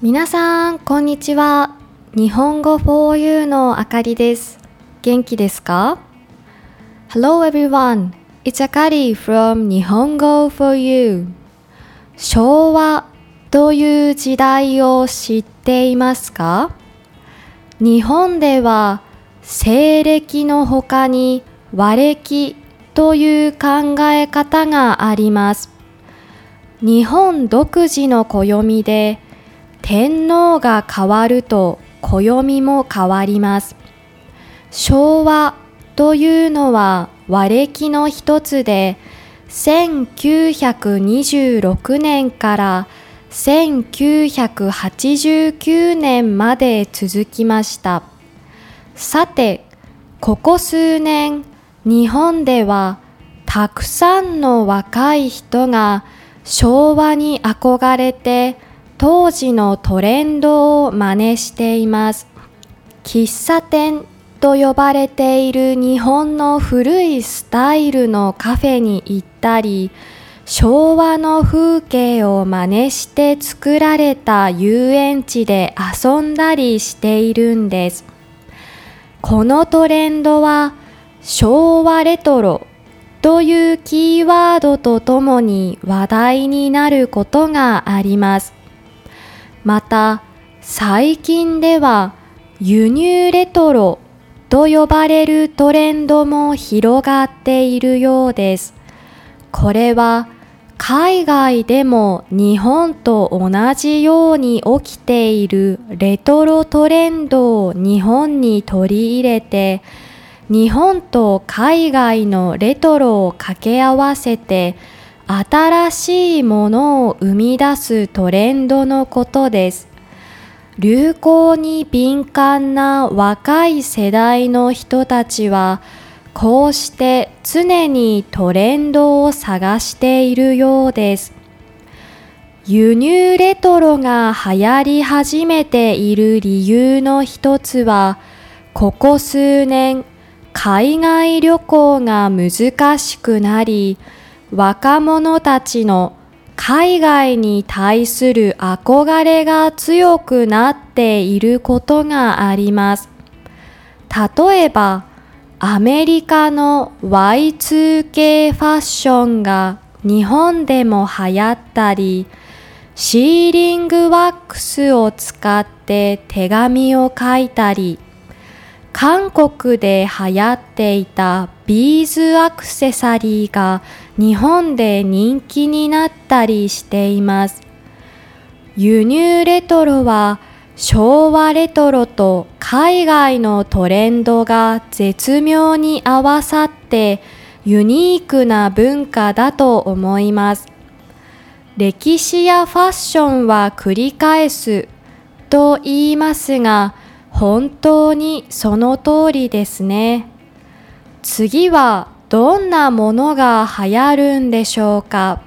皆さん、こんにちは。日本語 4U のあかりです。元気ですか ?Hello everyone. It's Akari from 日本語 4U。昭和という時代を知っていますか？日本では西暦の他に和暦という考え方があります。日本独自の暦で天皇が変わると暦も変わります。昭和というのは和暦の一つで1926年から1989年まで続きました。さて、ここ数年日本ではたくさんの若い人が昭和に憧れて当時のトレンドを真似しています。喫茶店と呼ばれている日本の古いスタイルのカフェに行ったり、昭和の風景を真似して作られた遊園地で遊んだりしているんです。このトレンドは昭和レトロというキーワードとともに話題になることがあります。また最近では輸入レトロと呼ばれるトレンドも広がっているようです。これは海外でも日本と同じように起きているレトロトレンドを日本に取り入れて日本と海外のレトロを掛け合わせて新しいものを生み出すトレンドのことです。流行に敏感な若い世代の人たちはこうして常にトレンドを探しているようです。輸入レトロが流行り始めている理由の一つはここ数年海外旅行が難しくなり若者たちの海外に対する憧れが強くなっていることがあります。例えば、アメリカの Y2K ファッションが日本でも流行ったり、シーリングワックスを使って手紙を書いたり、韓国で流行っていたビーズアクセサリーが日本で人気になったりしています。輸入レトロは昭和レトロと海外のトレンドが絶妙に合わさってユニークな文化だと思います。歴史やファッションは繰り返すと言いますが、本当にその通りですね。次はどんなものが流行るんでしょうか